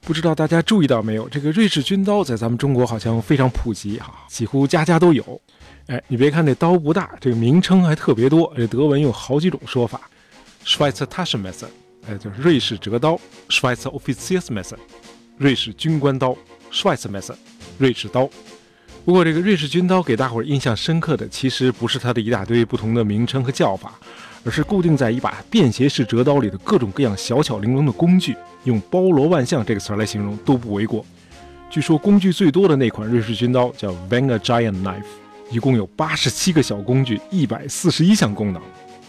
不知道大家注意到没有，这个瑞士军刀在咱们中国好像非常普及哈，几乎家家都有。哎，你别看这刀不大，这个名称还特别多，这德文有好几种说法。Schweizer Taschenmesser，哎，就是瑞士折刀；Schweizer Offiziersmesser，瑞士军官刀；Schweizer Messer，瑞士刀。不过，这个瑞士军刀给大伙儿印象深刻的，其实不是它的一大堆不同的名称和叫法，而是固定在一把便携式折刀里的各种各样小巧玲珑的工具。用“包罗万象”这个词儿来形容都不为过。据说工具最多的那款瑞士军刀叫 Wenger Giant Knife，一共有八十七个小工具，一百四十一项功能，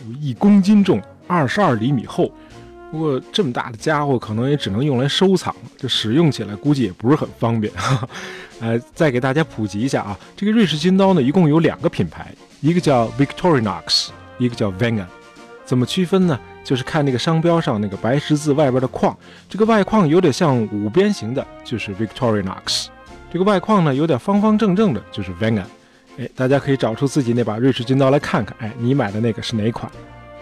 有一公斤重，二十二厘米厚。不过这么大的家伙，可能也只能用来收藏，这使用起来估计也不是很方便。呃，再给大家普及一下啊，这个瑞士军刀呢，一共有两个品牌，一个叫 Victorinox，一个叫 Wenger。怎么区分呢？就是看那个商标上那个白十字外边的框，这个外框有点像五边形的，就是 Victorinox；这个外框呢有点方方正正的，就是 Venga。哎，大家可以找出自己那把瑞士军刀来看看，哎，你买的那个是哪款？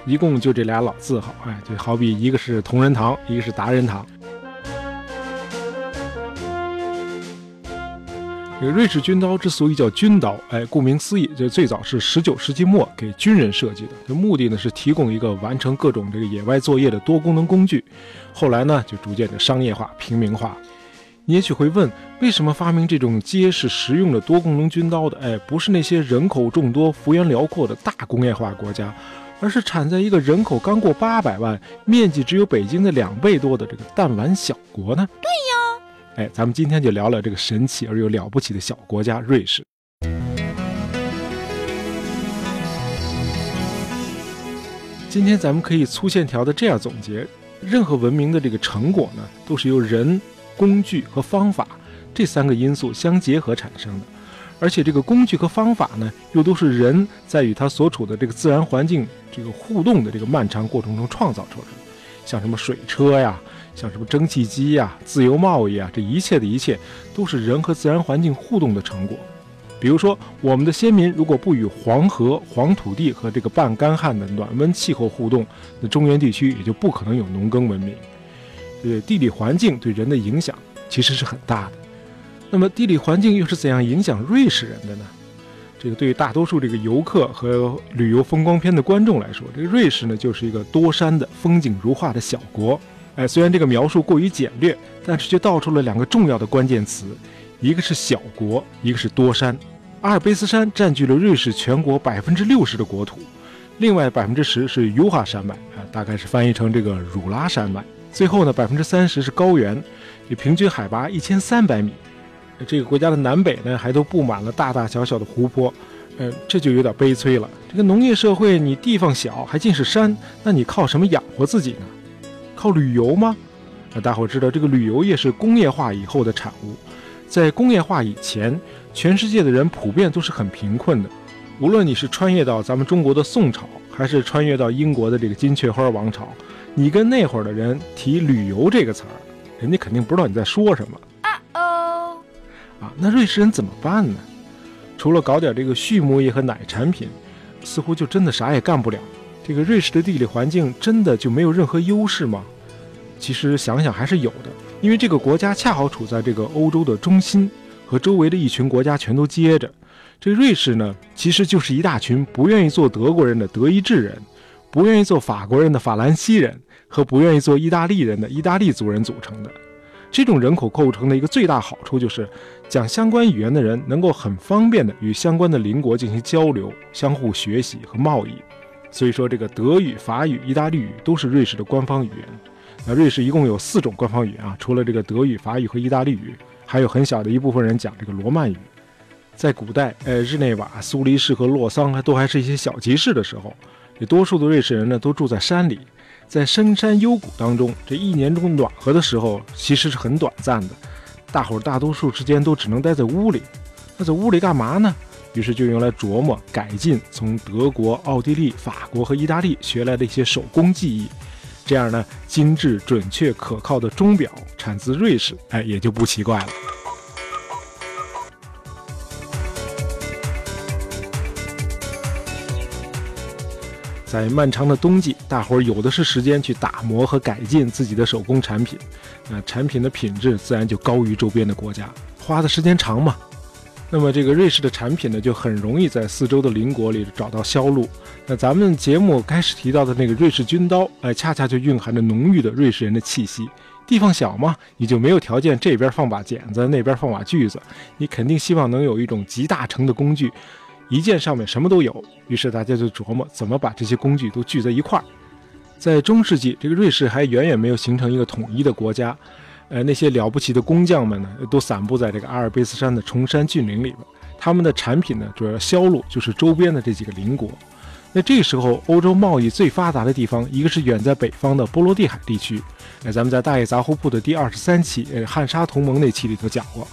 一共就这俩老字号，哎，就好比一个是同仁堂，一个是达仁堂。这个瑞士军刀之所以叫军刀，哎，顾名思义，这最早是十九世纪末给军人设计的，这目的呢是提供一个完成各种这个野外作业的多功能工具。后来呢，就逐渐的商业化、平民化。你也许会问，为什么发明这种结实实用的多功能军刀的，哎，不是那些人口众多、幅员辽阔的大工业化国家，而是产在一个人口刚过八百万、面积只有北京的两倍多的这个弹丸小国呢？对呀。哎，咱们今天就聊聊这个神奇而又了不起的小国家——瑞士。今天咱们可以粗线条的这样总结：任何文明的这个成果呢，都是由人、工具和方法这三个因素相结合产生的。而且这个工具和方法呢，又都是人在与他所处的这个自然环境这个互动的这个漫长过程中创造出来的，像什么水车呀。像什么蒸汽机呀、自由贸易啊，这一切的一切都是人和自然环境互动的成果。比如说，我们的先民如果不与黄河、黄土地和这个半干旱的暖温气候互动，那中原地区也就不可能有农耕文明。对，地理环境对人的影响其实是很大的。那么，地理环境又是怎样影响瑞士人的呢？这个对于大多数这个游客和旅游风光片的观众来说，这个瑞士呢就是一个多山的风景如画的小国。哎，虽然这个描述过于简略，但是却道出了两个重要的关键词，一个是小国，一个是多山。阿尔卑斯山占据了瑞士全国百分之六十的国土，另外百分之十是尤哈山脉，啊，大概是翻译成这个汝拉山脉。最后呢，百分之三十是高原，这平均海拔一千三百米。这个国家的南北呢，还都布满了大大小小的湖泊，呃，这就有点悲催了。这个农业社会，你地方小，还尽是山，那你靠什么养活自己呢？靠旅游吗？那大伙知道，这个旅游业是工业化以后的产物。在工业化以前，全世界的人普遍都是很贫困的。无论你是穿越到咱们中国的宋朝，还是穿越到英国的这个金雀花王朝，你跟那会儿的人提旅游这个词儿，人家肯定不知道你在说什么。啊哦，啊，那瑞士人怎么办呢？除了搞点这个畜牧业和奶产品，似乎就真的啥也干不了。这个瑞士的地理环境真的就没有任何优势吗？其实想想还是有的，因为这个国家恰好处在这个欧洲的中心，和周围的一群国家全都接着。这瑞士呢，其实就是一大群不愿意做德国人的德意志人，不愿意做法国人的法兰西人，和不愿意做意大利人的意大利族人组成的。这种人口构成的一个最大好处就是，讲相关语言的人能够很方便的与相关的邻国进行交流、相互学习和贸易。所以说，这个德语、法语、意大利语都是瑞士的官方语言。那瑞士一共有四种官方语言啊，除了这个德语、法语和意大利语，还有很小的一部分人讲这个罗曼语。在古代，呃，日内瓦、苏黎世和洛桑还都还是一些小集市的时候，也多数的瑞士人呢都住在山里，在深山幽谷当中。这一年中暖和的时候其实是很短暂的，大伙儿大多数时间都只能待在屋里。那在屋里干嘛呢？于是就用来琢磨改进从德国、奥地利、法国和意大利学来的一些手工技艺，这样呢，精致、准确、可靠的钟表产自瑞士，哎，也就不奇怪了。在漫长的冬季，大伙儿有的是时间去打磨和改进自己的手工产品，那产品的品质自然就高于周边的国家。花的时间长嘛，那么这个瑞士的产品呢，就很容易在四周的邻国里找到销路。那咱们节目开始提到的那个瑞士军刀，哎，恰恰就蕴含着浓郁的瑞士人的气息。地方小嘛，你就没有条件这边放把剪子，那边放把锯子，你肯定希望能有一种集大成的工具。一件上面什么都有，于是大家就琢磨怎么把这些工具都聚在一块儿。在中世纪，这个瑞士还远远没有形成一个统一的国家，呃，那些了不起的工匠们呢，都散布在这个阿尔卑斯山的崇山峻岭里边。他们的产品呢，主要销路就是周边的这几个邻国。那这个时候，欧洲贸易最发达的地方，一个是远在北方的波罗的海地区，哎，咱们在大爷杂货铺的第二十三期，呃，汉莎同盟那期里头讲过。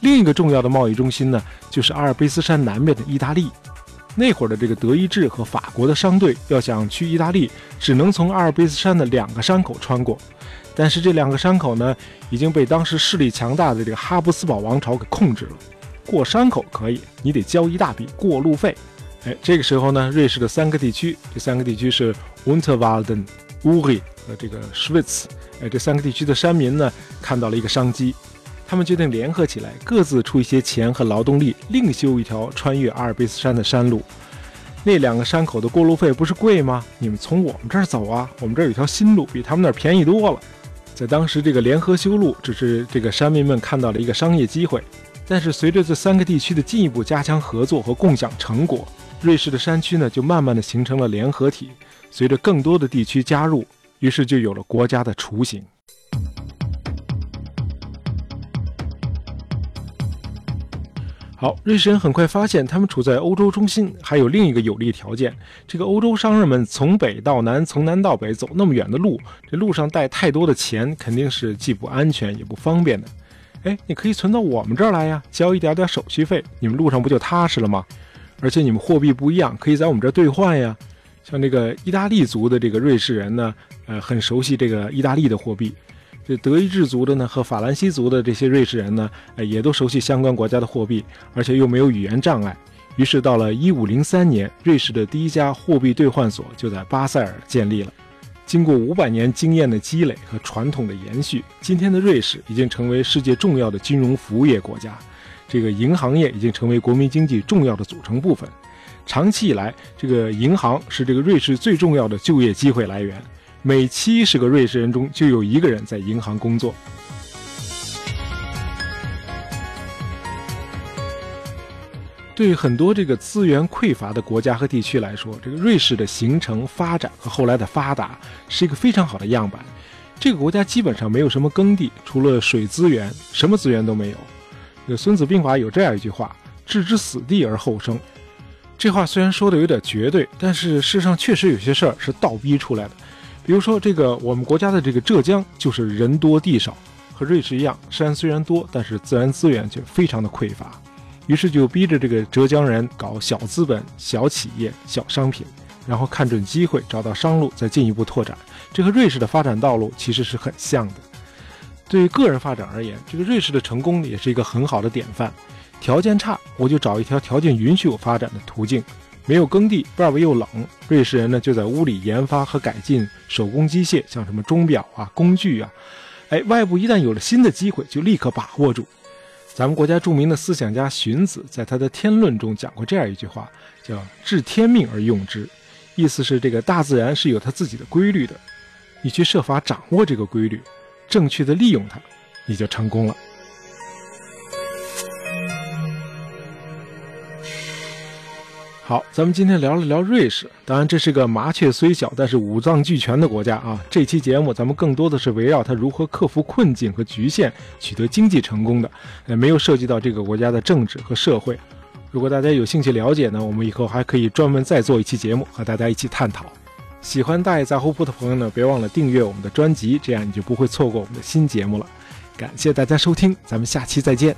另一个重要的贸易中心呢，就是阿尔卑斯山南面的意大利。那会儿的这个德意志和法国的商队要想去意大利，只能从阿尔卑斯山的两个山口穿过。但是这两个山口呢，已经被当时势力强大的这个哈布斯堡王朝给控制了。过山口可以，你得交一大笔过路费。哎，这个时候呢，瑞士的三个地区，这三个地区是 Unterwalden、Uri 和这个 Schwitz。哎，这三个地区的山民呢，看到了一个商机。他们决定联合起来，各自出一些钱和劳动力，另修一条穿越阿尔卑斯山的山路。那两个山口的过路费不是贵吗？你们从我们这儿走啊，我们这儿有条新路，比他们那儿便宜多了。在当时，这个联合修路只是这个山民们看到了一个商业机会。但是，随着这三个地区的进一步加强合作和共享成果，瑞士的山区呢，就慢慢的形成了联合体。随着更多的地区加入，于是就有了国家的雏形。好，瑞士人很快发现，他们处在欧洲中心，还有另一个有利条件。这个欧洲商人们从北到南，从南到北走那么远的路，这路上带太多的钱，肯定是既不安全也不方便的。哎，你可以存到我们这儿来呀，交一点点手续费，你们路上不就踏实了吗？而且你们货币不一样，可以在我们这儿兑换呀。像这个意大利族的这个瑞士人呢，呃，很熟悉这个意大利的货币。这德意志族的呢和法兰西族的这些瑞士人呢，呃，也都熟悉相关国家的货币，而且又没有语言障碍。于是到了一五零三年，瑞士的第一家货币兑换所就在巴塞尔建立了。经过五百年经验的积累和传统的延续，今天的瑞士已经成为世界重要的金融服务业国家。这个银行业已经成为国民经济重要的组成部分。长期以来，这个银行是这个瑞士最重要的就业机会来源。每七十个瑞士人中就有一个人在银行工作。对很多这个资源匮乏的国家和地区来说，这个瑞士的形成、发展和后来的发达是一个非常好的样板。这个国家基本上没有什么耕地，除了水资源，什么资源都没有。这个《孙子兵法》有这样一句话：“置之死地而后生。”这话虽然说的有点绝对，但是世上确实有些事儿是倒逼出来的。比如说，这个我们国家的这个浙江就是人多地少，和瑞士一样，山虽然多，但是自然资源却非常的匮乏，于是就逼着这个浙江人搞小资本、小企业、小商品，然后看准机会，找到商路，再进一步拓展。这和瑞士的发展道路其实是很像的。对于个人发展而言，这个瑞士的成功也是一个很好的典范。条件差，我就找一条条件允许我发展的途径。没有耕地，外边又冷，瑞士人呢就在屋里研发和改进手工机械，像什么钟表啊、工具啊。哎，外部一旦有了新的机会，就立刻把握住。咱们国家著名的思想家荀子在他的《天论》中讲过这样一句话，叫“治天命而用之”，意思是这个大自然是有它自己的规律的，你去设法掌握这个规律，正确的利用它，你就成功了。好，咱们今天聊了聊瑞士。当然，这是个麻雀虽小，但是五脏俱全的国家啊。这期节目咱们更多的是围绕它如何克服困境和局限，取得经济成功的，呃，没有涉及到这个国家的政治和社会。如果大家有兴趣了解呢，我们以后还可以专门再做一期节目和大家一起探讨。喜欢大爷杂货铺的朋友呢，别忘了订阅我们的专辑，这样你就不会错过我们的新节目了。感谢大家收听，咱们下期再见。